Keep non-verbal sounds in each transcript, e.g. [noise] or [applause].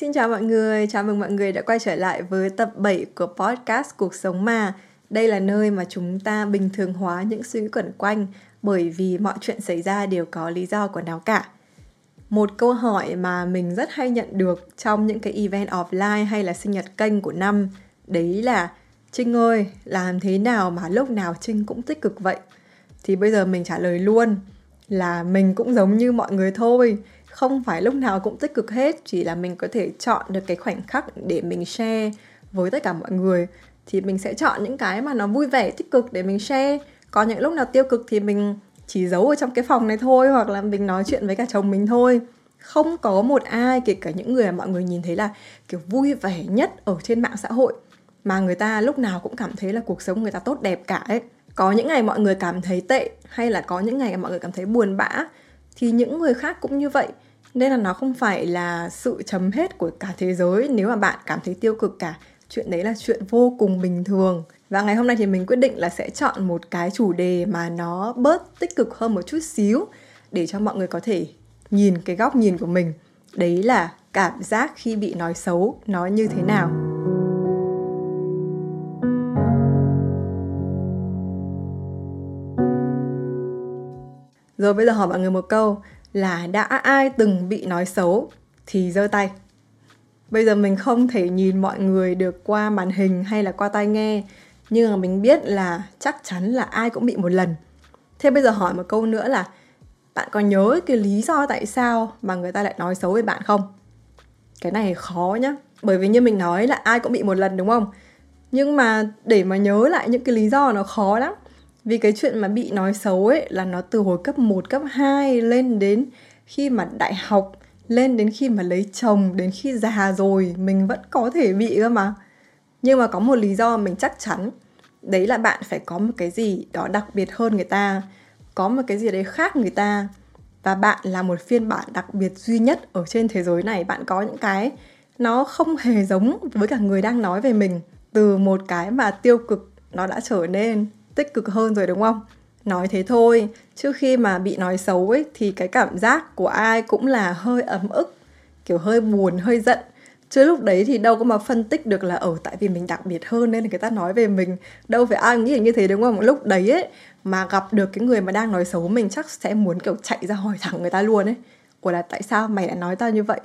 xin chào mọi người, chào mừng mọi người đã quay trở lại với tập 7 của podcast Cuộc Sống Mà. Đây là nơi mà chúng ta bình thường hóa những suy nghĩ quẩn quanh bởi vì mọi chuyện xảy ra đều có lý do của nó cả. Một câu hỏi mà mình rất hay nhận được trong những cái event offline hay là sinh nhật kênh của năm Đấy là Trinh ơi, làm thế nào mà lúc nào Trinh cũng tích cực vậy? Thì bây giờ mình trả lời luôn là mình cũng giống như mọi người thôi không phải lúc nào cũng tích cực hết, chỉ là mình có thể chọn được cái khoảnh khắc để mình share với tất cả mọi người. Thì mình sẽ chọn những cái mà nó vui vẻ, tích cực để mình share. Có những lúc nào tiêu cực thì mình chỉ giấu ở trong cái phòng này thôi, hoặc là mình nói chuyện với cả chồng mình thôi. Không có một ai, kể cả những người mà mọi người nhìn thấy là kiểu vui vẻ nhất ở trên mạng xã hội, mà người ta lúc nào cũng cảm thấy là cuộc sống người ta tốt đẹp cả ấy. Có những ngày mọi người cảm thấy tệ, hay là có những ngày mọi người cảm thấy buồn bã, thì những người khác cũng như vậy nên là nó không phải là sự chấm hết của cả thế giới nếu mà bạn cảm thấy tiêu cực cả. Chuyện đấy là chuyện vô cùng bình thường. Và ngày hôm nay thì mình quyết định là sẽ chọn một cái chủ đề mà nó bớt tích cực hơn một chút xíu để cho mọi người có thể nhìn cái góc nhìn của mình. Đấy là cảm giác khi bị nói xấu, nó như thế nào. Rồi bây giờ hỏi mọi người một câu là đã ai từng bị nói xấu thì giơ tay. Bây giờ mình không thể nhìn mọi người được qua màn hình hay là qua tai nghe, nhưng mà mình biết là chắc chắn là ai cũng bị một lần. Thế bây giờ hỏi một câu nữa là, bạn có nhớ cái lý do tại sao mà người ta lại nói xấu về bạn không? Cái này khó nhá, bởi vì như mình nói là ai cũng bị một lần, đúng không? Nhưng mà để mà nhớ lại những cái lý do nó khó lắm vì cái chuyện mà bị nói xấu ấy là nó từ hồi cấp 1, cấp 2 lên đến khi mà đại học lên đến khi mà lấy chồng đến khi già rồi mình vẫn có thể bị cơ mà. Nhưng mà có một lý do mình chắc chắn đấy là bạn phải có một cái gì đó đặc biệt hơn người ta có một cái gì đấy khác người ta. Và bạn là một phiên bản đặc biệt duy nhất ở trên thế giới này. Bạn có những cái nó không hề giống với cả người đang nói về mình từ một cái mà tiêu cực nó đã trở nên tích cực hơn rồi, đúng không? Nói thế thôi chứ khi mà bị nói xấu ấy, thì cái cảm giác của ai cũng là hơi ấm ức, kiểu hơi buồn, hơi giận. Chứ lúc đấy thì đâu có mà phân tích được là ở tại vì mình đặc biệt hơn nên người ta nói về mình. Đâu phải ai nghĩ như thế, đúng không? Lúc đấy ấy, mà gặp được cái người mà đang nói xấu mình chắc sẽ muốn, kiểu, chạy ra hỏi thẳng người ta luôn ấy. Ủa, là tại sao mày lại nói tao như vậy?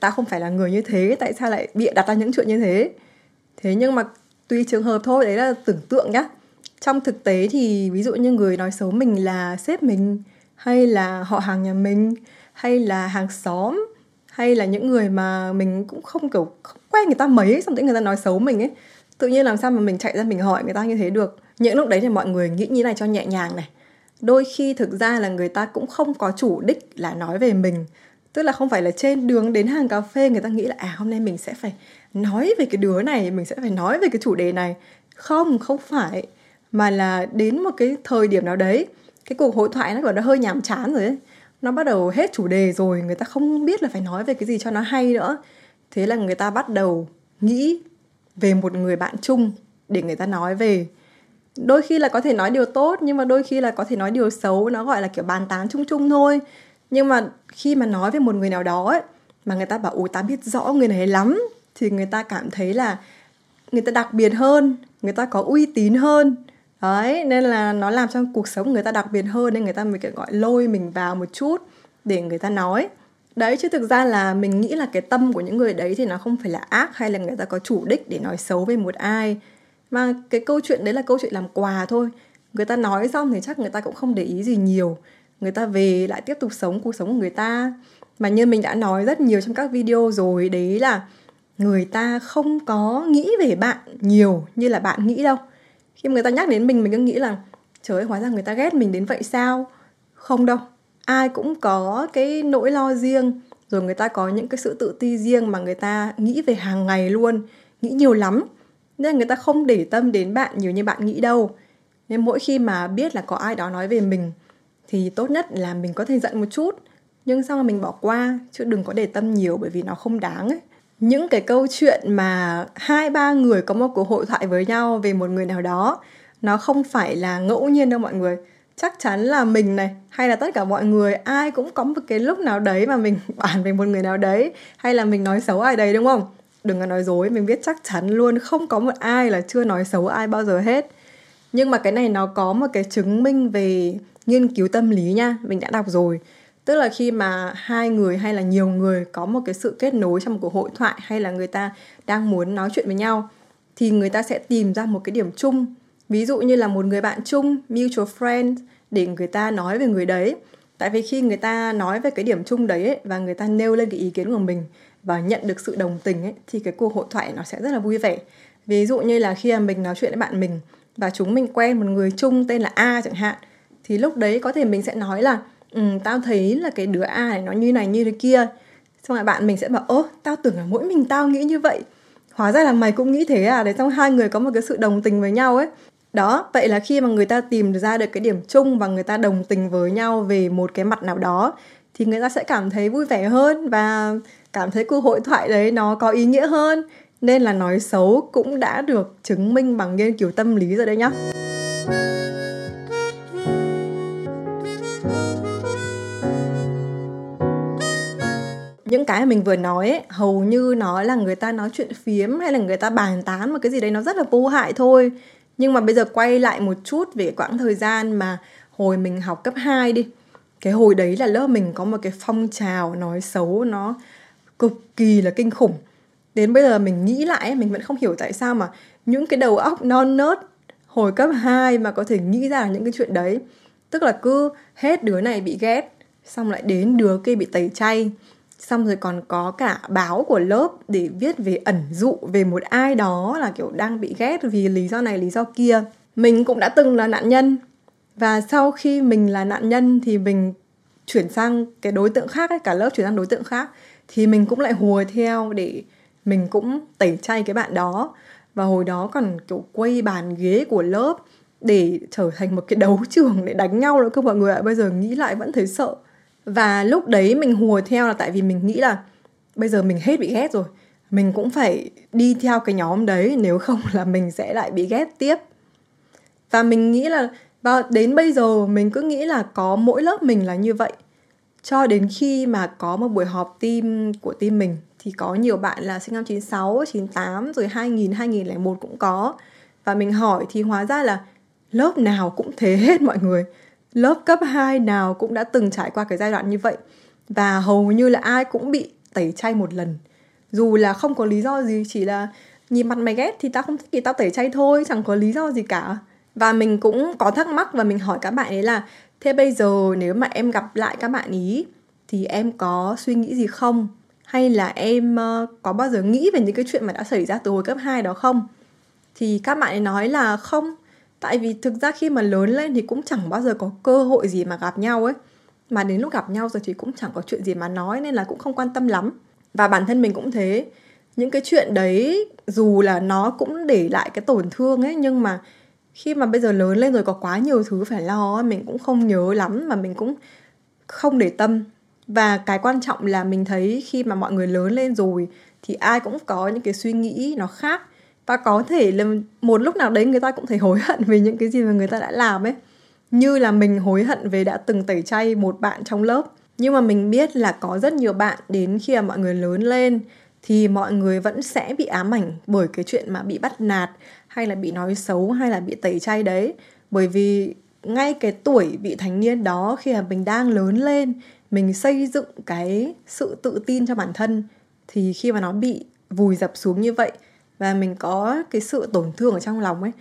Tao không phải là người như thế, tại sao lại bịa đặt ra những chuyện như thế? Thế nhưng mà tùy trường hợp thôi, đấy là tưởng tượng nhá trong thực tế thì ví dụ như người nói xấu mình là sếp mình, hay là họ hàng nhà mình, hay là hàng xóm, hay là những người mà mình cũng không, kiểu, không quen người ta mấy xong tự người ta nói xấu mình ấy, tự nhiên làm sao mà mình chạy ra mình hỏi người ta như thế được. Những lúc đấy thì mọi người nghĩ như này cho nhẹ nhàng này. Đôi khi thực ra là người ta cũng không có chủ đích là nói về mình. Tức là không phải là trên đường đến hàng cà phê người ta nghĩ là à hôm nay mình sẽ phải nói về cái đứa này, mình sẽ phải nói về cái chủ đề này. Không không phải mà là đến một cái thời điểm nào đấy, cái cuộc hội thoại nó còn là hơi nhàm chán rồi ấy. Nó bắt đầu hết chủ đề rồi, người ta không biết là phải nói về cái gì cho nó hay nữa. Thế là người ta bắt đầu nghĩ về một người bạn chung để người ta nói về. Đôi khi là có thể nói điều tốt, nhưng mà đôi khi là có thể nói điều xấu, nó gọi là, kiểu, bàn tán chung chung thôi. Nhưng mà khi mà nói về một người nào đó ấy, mà người ta bảo ủi ta biết rõ người này lắm, thì người ta cảm thấy là người ta đặc biệt hơn, người ta có uy tín hơn đấy, nên là nó làm cho cuộc sống người ta đặc biệt hơn nên người ta mới, kiểu, gọi, lôi mình vào một chút để người ta nói. Đấy, chứ thực ra là mình nghĩ là cái tâm của những người đấy thì nó không phải là ác hay là người ta có chủ đích để nói xấu về một ai. Mà cái câu chuyện đấy là câu chuyện làm quà thôi. Người ta nói xong thì chắc người ta cũng không để ý gì nhiều. Người ta về lại tiếp tục sống cuộc sống của người ta. Mà như mình đã nói rất nhiều trong các video rồi, đấy là người ta không có nghĩ về bạn nhiều như là bạn nghĩ đâu khi mà người ta nhắc đến mình mình cứ nghĩ là, trời ơi, hóa ra người ta ghét mình đến vậy sao? Không đâu. Ai cũng có cái nỗi lo riêng, rồi người ta có những cái sự tự ti riêng mà người ta nghĩ về hàng ngày luôn, nghĩ nhiều lắm. Nên người ta không để tâm đến bạn nhiều như bạn nghĩ đâu. Nên mỗi khi mà biết là có ai đó nói về mình, thì tốt nhất là mình có thể giận một chút, nhưng sau mà mình bỏ qua, chứ đừng có để tâm nhiều bởi vì nó không đáng ấy những cái câu chuyện mà hai, ba người có một cuộc hội thoại với nhau về một người nào đó, nó không phải là ngẫu nhiên đâu mọi người. Chắc chắn là mình này, hay là tất cả mọi người, ai cũng có một cái lúc nào đấy mà mình [laughs] bàn về một người nào đấy, hay là mình nói xấu ai đấy, đúng không? Đừng có nói dối, mình biết chắc chắn luôn, không có một ai là chưa nói xấu ai bao giờ hết. Nhưng mà cái này nó có một cái chứng minh về nghiên cứu tâm lý nha, mình đã đọc rồi tức là khi mà hai người hay là nhiều người có một cái sự kết nối trong một cuộc hội thoại hay là người ta đang muốn nói chuyện với nhau thì người ta sẽ tìm ra một cái điểm chung. Ví dụ như là một người bạn chung mutual friend để người ta nói về người đấy. Tại vì khi người ta nói về cái điểm chung đấy ấy, và người ta nêu lên cái ý kiến của mình và nhận được sự đồng tình ấy, thì cái cuộc hội thoại nó sẽ rất là vui vẻ. Ví dụ như là khi mà mình nói chuyện với bạn mình và chúng mình quen một người chung tên là A chẳng hạn thì lúc đấy có thể mình sẽ nói là ừ, tao thấy là cái đứa A này nó như này như thế kia. Xong rồi bạn mình sẽ bảo ố tao tưởng là mỗi mình tao nghĩ như vậy. Hóa ra là mày cũng nghĩ thế à? Để xong hai người có một cái sự đồng tình với nhau ấy. Đó vậy là khi mà người ta tìm ra được cái điểm chung và người ta đồng tình với nhau về một cái mặt nào đó thì người ta sẽ cảm thấy vui vẻ hơn và cảm thấy cuộc hội thoại đấy nó có ý nghĩa hơn. Nên là nói xấu cũng đã được chứng minh bằng nghiên cứu tâm lý rồi đấy nhá. Những cái mà mình vừa nói ấy, hầu như nó là người ta nói chuyện phiếm hay là người ta bàn tán một cái gì đấy nó rất là vô hại thôi. Nhưng mà bây giờ quay lại một chút về quãng thời gian mà hồi mình học cấp 2 đi cái hồi đấy là lớp mình có một cái phong trào nói xấu nó cực kỳ là kinh khủng. Đến bây giờ mình nghĩ lại mình vẫn không hiểu tại sao mà những cái đầu óc non nớt hồi cấp 2 mà có thể nghĩ ra những cái chuyện đấy. Tức là cứ hết đứa này bị ghét xong lại đến đứa kia bị tẩy chay xong rồi còn có cả báo của lớp để viết về ẩn dụ về một ai đó là kiểu đang bị ghét vì lý do này lý do kia. Mình cũng đã từng là nạn nhân. Và sau khi mình là nạn nhân thì mình chuyển sang cái đối tượng khác ấy, cả lớp chuyển sang đối tượng khác thì mình cũng lại hùa theo để mình cũng tẩy chay cái bạn đó. Và hồi đó còn kiểu quay bàn ghế của lớp để trở thành một cái đấu trường để đánh nhau nữa cơ mọi người ạ. Bây giờ nghĩ lại vẫn thấy sợ và lúc đấy mình hùa theo là tại vì mình nghĩ là bây giờ mình hết bị ghét rồi mình cũng phải đi theo cái nhóm đấy nếu không là mình sẽ lại bị ghét tiếp và mình nghĩ là và đến bây giờ mình cứ nghĩ là có mỗi lớp mình là như vậy cho đến khi mà có một buổi họp team của team mình thì có nhiều bạn là sinh năm 96, 98 rồi 2000, 2001 cũng có. Và mình hỏi thì hóa ra là lớp nào cũng thế hết mọi người. Lớp cấp 2 nào cũng đã từng trải qua cái giai đoạn như vậy. Và hầu như là ai cũng bị tẩy chay một lần. Dù là không có lý do gì, chỉ là nhìn mặt mày ghét thì tao không thích thì tao tẩy chay thôi, chẳng có lý do gì cả. Và mình cũng có thắc mắc và mình hỏi các bạn ấy là thế bây giờ nếu mà em gặp lại các bạn ý thì em có suy nghĩ gì không hay là em ờ, có bao giờ nghĩ về những cái chuyện mà đã xảy ra từ hồi cấp 2 đó không thì các bạn ấy nói là không tại vì thực ra khi mà lớn lên thì cũng chẳng bao giờ có cơ hội gì mà gặp nhau ấy. Mà đến lúc gặp nhau rồi thì cũng chẳng có chuyện gì mà nói nên là cũng không quan tâm lắm. Và bản thân mình cũng thế. Những cái chuyện đấy, dù là nó cũng để lại cái tổn thương ấy, nhưng mà khi mà bây giờ lớn lên rồi có quá nhiều thứ phải lo mình cũng không nhớ lắm mà mình cũng không để tâm. Và cái quan trọng là mình thấy khi mà mọi người lớn lên rồi thì ai cũng có những cái suy nghĩ nó khác và có thể là một lúc nào đấy người ta cũng thấy hối hận về những cái gì mà người ta đã làm ấy. Như là mình hối hận về đã từng tẩy chay một bạn trong lớp. Nhưng mà mình biết là có rất nhiều bạn đến khi mà mọi người lớn lên thì mọi người vẫn sẽ bị ám ảnh bởi cái chuyện mà bị bắt nạt hay là bị nói xấu hay là bị tẩy chay đấy. Bởi vì ngay cái tuổi vị thành niên đó khi mà mình đang lớn lên, mình xây dựng cái sự tự tin cho bản thân thì khi mà nó bị vùi dập xuống như vậy và mình có cái sự tổn thương ở trong lòng ấy.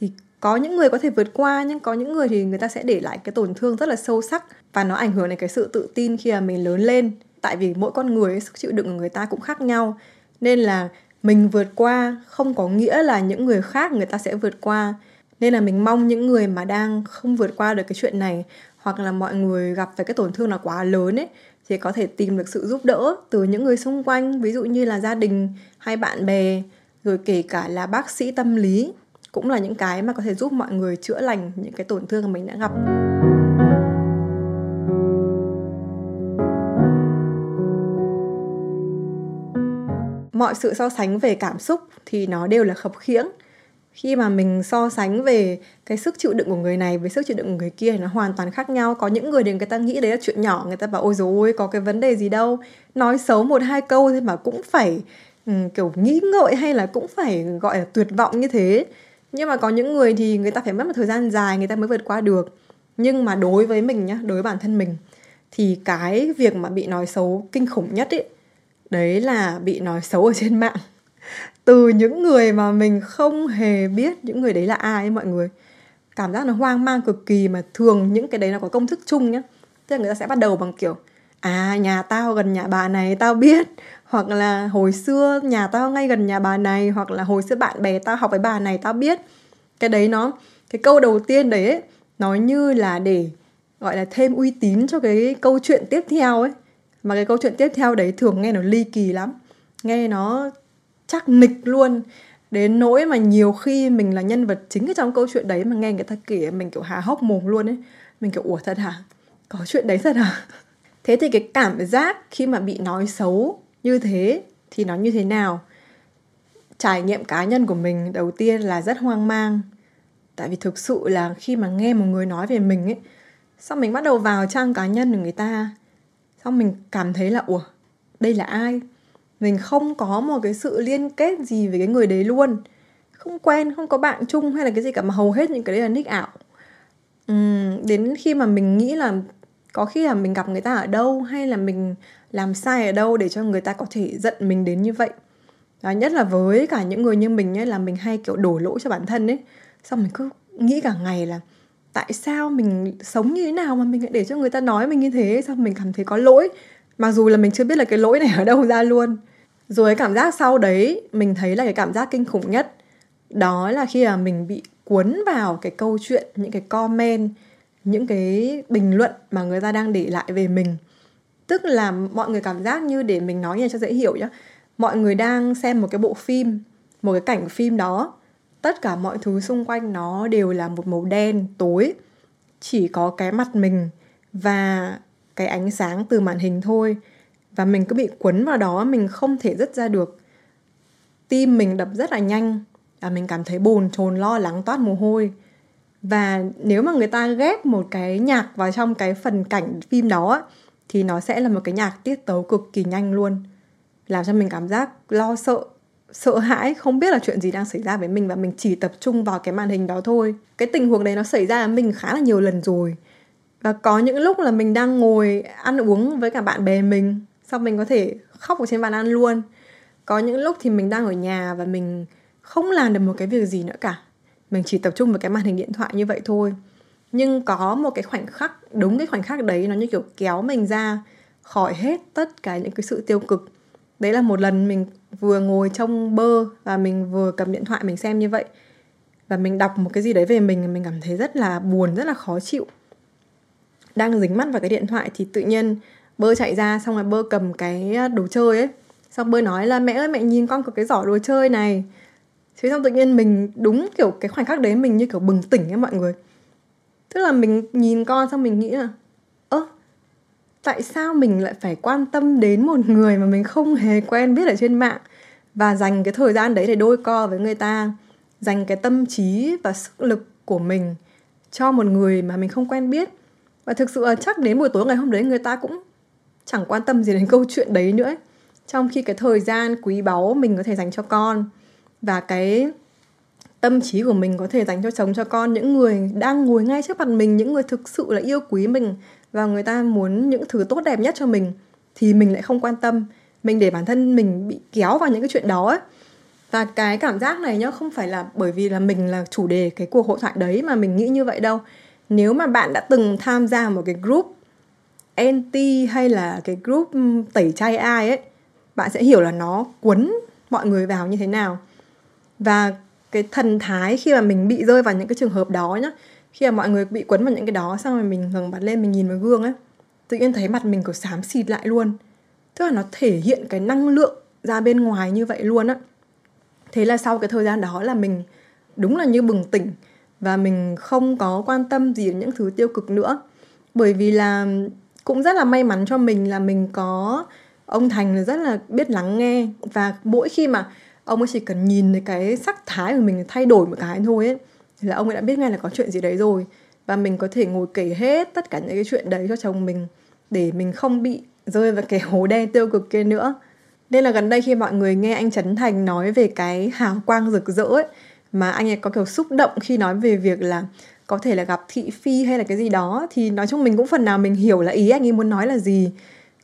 Thì có những người có thể vượt qua, nhưng có những người thì người ta sẽ để lại cái tổn thương rất là sâu sắc. Và nó ảnh hưởng đến cái sự tự tin khi mà mình lớn lên. Tại vì mỗi con người sức chịu đựng của người ta cũng khác nhau. Nên là mình vượt qua không có nghĩa là những người khác người ta sẽ vượt qua. Nên là mình mong những người mà đang không vượt qua được cái chuyện này, hoặc là mọi người gặp phải cái tổn thương là quá lớn ấy, thì có thể tìm được sự giúp đỡ từ những người xung quanh. Ví dụ như là gia đình hay bạn bè rồi kể cả là bác sĩ tâm lý cũng là những cái mà có thể giúp mọi người chữa lành những cái tổn thương mà mình đã gặp. Mọi sự so sánh về cảm xúc thì nó đều là khập khiễng. Khi mà mình so sánh về cái sức chịu đựng của người này với sức chịu đựng của người kia thì nó hoàn toàn khác nhau. Có những người thì người ta nghĩ đấy là chuyện nhỏ, người ta bảo, ôi dồi ôi, có cái vấn đề gì đâu. Nói xấu một hai câu thôi mà cũng phải Ừ, kiểu nghĩ ngợi hay là cũng phải gọi là tuyệt vọng như thế. Nhưng mà có những người thì người ta phải mất một thời gian dài người ta mới vượt qua được. Nhưng mà đối với mình nhá, đối với bản thân mình, thì cái việc mà bị nói xấu kinh khủng nhất ấy, đấy là bị nói xấu ở trên [laughs] mạng. Từ những người mà mình không hề biết những người đấy là ai ấy mọi người. Cảm giác nó hoang mang cực kỳ mà thường những cái đấy nó có công thức chung nhá. Tức là người ta sẽ bắt đầu bằng kiểu à nhà tao gần nhà bà này tao biết. Hoặc là hồi xưa nhà tao ngay gần nhà bà này hoặc là hồi xưa bạn bè tao học với bà này tao biết. Cái đấy nó cái câu đầu tiên đấy ấy, nó như là để gọi là thêm uy tín cho cái câu chuyện tiếp theo ấy. Mà cái câu chuyện tiếp theo đấy thường nghe nó ly kỳ lắm. Nghe nó chắc nịch luôn. Đến nỗi mà nhiều khi mình là nhân vật chính ở trong câu chuyện đấy mà nghe người ta kể mình kiểu há hốc mồm luôn ấy. Mình kiểu ủa thật hả? Có chuyện đấy thật hả? Thế thì cái cảm giác khi mà bị nói xấu như thế thì nó như thế nào? Trải nghiệm cá nhân của mình đầu tiên là rất hoang mang. Tại vì thực sự là khi mà nghe một người nói về mình ấy xong mình bắt đầu vào trang cá nhân của người ta? Xong mình cảm thấy là ủa đây là ai? Mình không có một cái sự liên kết gì với cái người đấy luôn. Không quen không có bạn chung hay là cái gì cả mà hầu hết những cái đấy là nick ảo. Uhm, đến khi mà mình nghĩ là có khi là mình gặp người ta ở đâu hay là mình làm sai ở đâu để cho người ta có thể giận mình đến như vậy. Đó, nhất là với cả những người như mình ấy là mình hay kiểu đổ lỗi cho bản thân ấy. Xong mình cứ nghĩ cả ngày là tại sao mình sống như thế nào mà mình lại để cho người ta nói mình như thế? Xong mình cảm thấy có lỗi. Mặc dù là mình chưa biết là cái lỗi này ở đâu ra luôn. Rồi cái cảm giác sau đấy mình thấy là cái cảm giác kinh khủng nhất đó là khi mà mình bị cuốn vào cái câu chuyện những cái comment những cái bình luận mà người ta đang để lại về mình. Tức là mọi người cảm giác như để mình nói như cho dễ hiểu nhá. Mọi người đang xem một cái bộ phim, một cái cảnh phim đó, tất cả mọi thứ xung quanh nó đều là một màu đen, tối. Chỉ có cái mặt mình và cái ánh sáng từ màn hình thôi. Và mình cứ bị quấn vào đó, mình không thể dứt ra được. Tim mình đập rất là nhanh và mình cảm thấy bồn chồn, lo lắng toát mồ hôi và nếu mà người ta ghép một cái nhạc vào trong cái phần cảnh phim đó thì nó sẽ là một cái nhạc tiết tấu cực kỳ nhanh luôn. Làm cho mình cảm giác lo sợ sợ hãi, không biết là chuyện gì đang xảy ra với mình và mình chỉ tập trung vào cái màn hình đó thôi. Cái tình huống đấy nó xảy ra với mình khá là nhiều lần rồi. Và có những lúc là mình đang ngồi ăn uống với cả bạn bè mình, xong mình có thể khóc ở trên bàn ăn luôn. Có những lúc thì mình đang ở nhà và mình không làm được một cái việc gì nữa cả mình chỉ tập trung vào cái màn hình điện thoại như vậy thôi. Nhưng có một cái khoảnh khắc, đúng cái khoảnh khắc đấy, nó như kiểu kéo mình ra khỏi hết tất cả những cái sự tiêu cực. Đấy là một lần mình vừa ngồi trong bơ và mình vừa cầm điện thoại mình xem như vậy. Và mình đọc một cái gì đấy về mình mình cảm thấy rất là buồn, rất là khó chịu. Đang dính mắt vào cái điện thoại thì tự nhiên bơ chạy ra, xong rồi bơ cầm cái đồ chơi ấy. Xong bơ nói là, mẹ ơi, mẹ nhìn con có cái giỏ đồ chơi này thế xong tự nhiên mình đúng kiểu cái khoảnh khắc đấy mình như kiểu bừng tỉnh ấy mọi người. Tức là mình nhìn con xong mình nghĩ là, ơ, tại sao mình lại phải quan tâm đến một người mà mình không hề quen biết ở trên mạng? Và dành cái thời gian đấy để đôi co với người ta, dành cái tâm trí và sức lực của mình cho một người mà mình không quen biết. Và thực sự là chắc đến buổi tối ngày hôm đấy người ta cũng chẳng quan tâm gì đến [laughs] câu chuyện đấy nữa trong khi cái thời gian quý báu mình có thể dành cho con và cái tâm trí của mình có thể dành cho chồng, cho con, những người đang ngồi ngay trước mặt mình, những người thực sự là yêu quý mình và người ta muốn những thứ tốt đẹp nhất cho mình, thì mình lại không quan tâm. Mình để bản thân mình bị kéo vào những cái chuyện đó ấy. Và cái cảm giác này nhá, không phải là bởi vì là mình là chủ đề cái cuộc hội thoại đấy mà mình nghĩ như vậy đâu. Nếu mà bạn đã từng tham gia một cái group anti hay là cái group tẩy chay ai ấy, bạn sẽ hiểu là nó cuốn mọi người vào như thế nào và cái thần thái khi mà mình bị rơi vào những cái trường hợp đó nhá, khi mà mọi người bị quấn vào những cái đó, xong rồi mình ngẩng mặt lên, mình nhìn vào gương ấy tự nhiên thấy mặt mình kiểu xám xịt lại luôn. Tức là nó thể hiện cái năng lượng ra bên ngoài như vậy luôn á. Thế là sau cái thời gian đó là mình đúng là như bừng tỉnh và mình không có quan tâm gì đến những thứ tiêu cực nữa. Bởi vì là cũng rất là may mắn cho mình là mình có ông thành rất là biết lắng nghe. Và mỗi khi mà ông ấy chỉ cần nhìn thấy cái sắc thái của mình thay đổi một cái thôi ấy thì là ông ấy đã biết ngay là có chuyện gì đấy rồi. Và mình có thể ngồi kể hết tất cả những cái chuyện đấy cho chồng mình, để mình không bị rơi vào cái [laughs] hố đen tiêu cực kia nữa. Nên là gần đây khi mọi người nghe anh Trấn Thành nói về cái hào quang rực rỡ ấy, mà anh ấy có kiểu xúc động khi nói về việc là có thể là gặp thị phi hay là cái gì đó, thì nói chung mình cũng phần nào mình hiểu là ý anh ấy muốn nói là gì.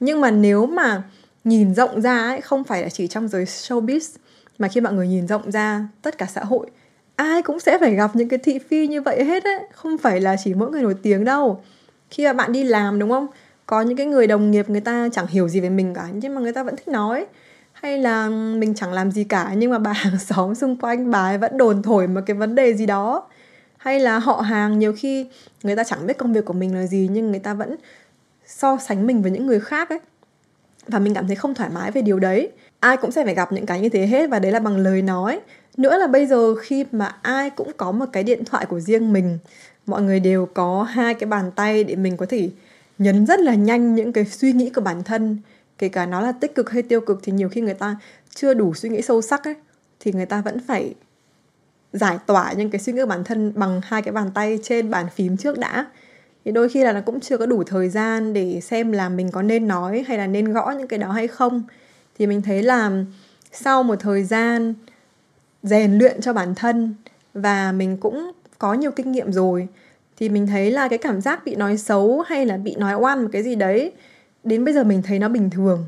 Nhưng mà nếu mà nhìn rộng ra ấy, không phải là chỉ trong giới showbiz mà khi mọi người nhìn rộng ra, tất cả xã hội, ai cũng sẽ phải gặp những cái thị phi như vậy hết ấy không phải là chỉ mỗi người nổi tiếng đâu. Khi mà bạn đi làm, đúng không? Có những cái người đồng nghiệp, người ta chẳng hiểu gì về mình cả, nhưng mà người ta vẫn thích nói. Hay là mình chẳng làm gì cả, nhưng mà bà [laughs] hàng xóm xung quanh, bà ấy vẫn đồn thổi một cái vấn đề gì đó. Hay là họ hàng, nhiều khi người ta chẳng biết công việc của mình là gì, nhưng người ta vẫn so sánh mình với những người khác ấy. Và mình cảm thấy không thoải mái về điều đấy ai cũng sẽ phải gặp những cái như thế hết và đấy là bằng lời nói. Nữa là bây giờ khi mà ai cũng có một cái điện thoại của riêng mình, mọi người đều có hai cái bàn tay để mình có thể nhấn rất là nhanh những cái suy nghĩ của bản thân, kể cả nó là tích cực hay tiêu cực thì nhiều khi người ta chưa đủ suy nghĩ sâu sắc ấy, thì người ta vẫn phải giải tỏa những cái suy nghĩ của bản thân bằng hai cái bàn tay trên bàn phím trước đã. Thì đôi khi là nó cũng chưa có đủ thời gian để xem là mình có nên nói hay là nên gõ những cái đó hay không thì mình thấy là sau một thời gian rèn luyện cho bản thân và mình cũng có nhiều kinh nghiệm rồi, thì mình thấy là cái cảm giác bị nói xấu hay là bị nói oan một cái gì đấy, đến bây giờ mình thấy nó bình thường.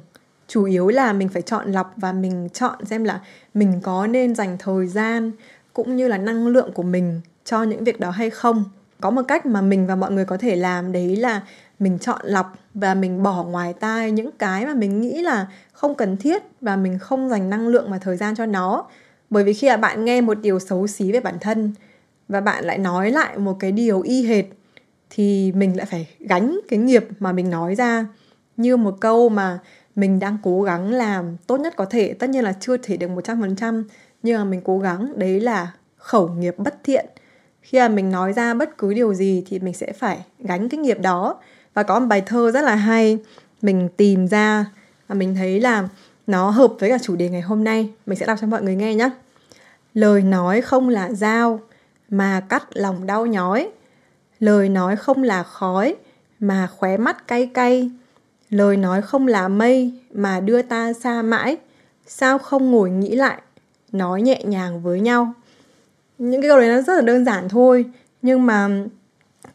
Chủ yếu là mình phải chọn lọc và mình chọn xem là mình có nên dành thời gian cũng như là năng lượng của mình cho những việc đó hay không. Có một cách mà mình và mọi người có thể làm đấy là mình chọn lọc và mình bỏ ngoài tai những cái mà mình nghĩ là không cần thiết và mình không dành năng lượng và thời gian cho nó. Bởi vì khi mà bạn nghe một điều xấu xí về bản thân và bạn lại nói lại một cái điều y hệt thì mình lại phải gánh cái nghiệp mà mình nói ra. Như một câu mà mình đang cố gắng làm tốt nhất có thể, tất nhiên là chưa thể được 100% nhưng mà mình cố gắng, đấy là khẩu nghiệp bất thiện. Khi mà mình nói ra bất cứ điều gì thì mình sẽ phải gánh cái nghiệp đó và có một bài thơ rất là hay, mình tìm ra và mình thấy là nó hợp với cả chủ đề ngày hôm nay. Mình sẽ đọc cho mọi người nghe nhé lời nói không là dao mà cắt lòng đau nhói. Lời nói không là khói mà khóe mắt cay cay. Lời nói không là mây mà đưa ta xa mãi. Sao không ngồi nghĩ lại, nói nhẹ nhàng với nhau? Những cái câu đấy nó rất là đơn giản thôi, nhưng mà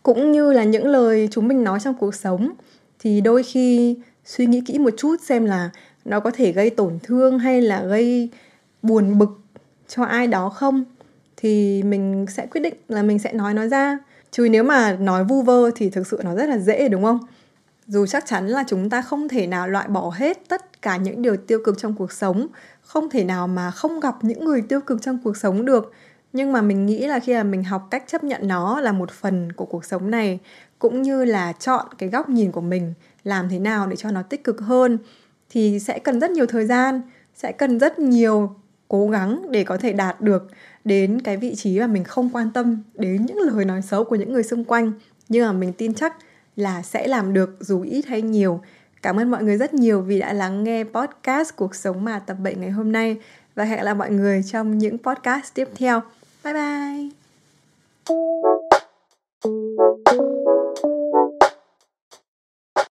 cũng như là những lời chúng mình nói trong cuộc sống, thì đôi khi suy nghĩ kỹ một chút xem là nó có thể gây tổn thương hay là gây buồn bực cho ai đó không, thì mình sẽ quyết định là mình sẽ nói nó ra. Chứ nếu mà nói vu vơ thì thực sự nó rất là dễ, đúng không? Dù chắc chắn là chúng ta không thể nào loại bỏ hết tất cả những điều tiêu cực trong cuộc sống, không thể nào mà không gặp những người tiêu cực trong cuộc sống được nhưng mà mình nghĩ là khi mà mình học cách chấp nhận nó là một phần của cuộc sống này, cũng như là chọn cái góc nhìn của mình làm thế nào để cho nó tích cực hơn, thì sẽ cần rất nhiều thời gian, sẽ cần rất nhiều cố gắng để có thể đạt được đến cái vị trí mà mình không quan tâm đến những lời nói xấu của những người xung quanh. Nhưng mà mình tin chắc là sẽ làm được, dù ít hay nhiều. Cảm ơn mọi người rất nhiều vì đã lắng nghe podcast cuộc sống mà tập 7 ngày hôm nay. Và hẹn gặp lại mọi người trong những podcast tiếp theo. 拜拜。